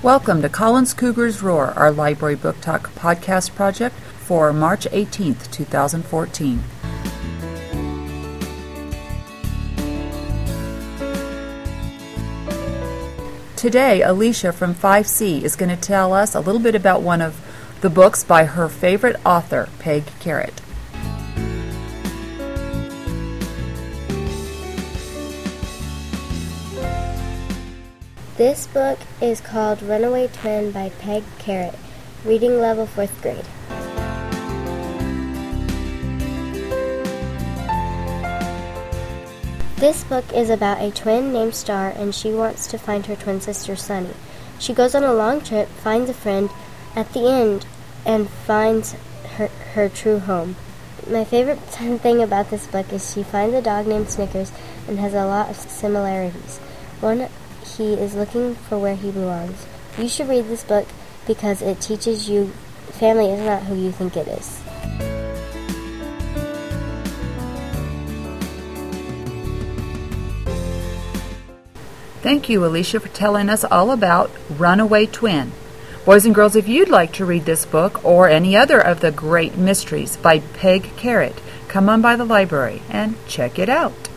Welcome to Collins Cougars Roar, our library book talk podcast project for March 18th, 2014. Today, Alisha from 5C is going to tell us a little bit about one of the books by her favorite author, Peg Kehret. This book is called Runaway Twin by Peg Kehret, reading level 4th grade. This book is about a twin named Star and she wants to find her twin sister Sunny. She goes on a long trip, finds a friend at the end, and finds her, her true home. My favorite thing about this book is she finds a dog named Snickers and has a lot of similarities. One he is looking for where he belongs. You should read this book because it teaches you family is not who you think it is. Thank you, Alisha, for telling us all about Runaway Twin. Boys and girls, if you'd like to read this book or any other of the great mysteries by Peg Kehret, come on by the library and check it out.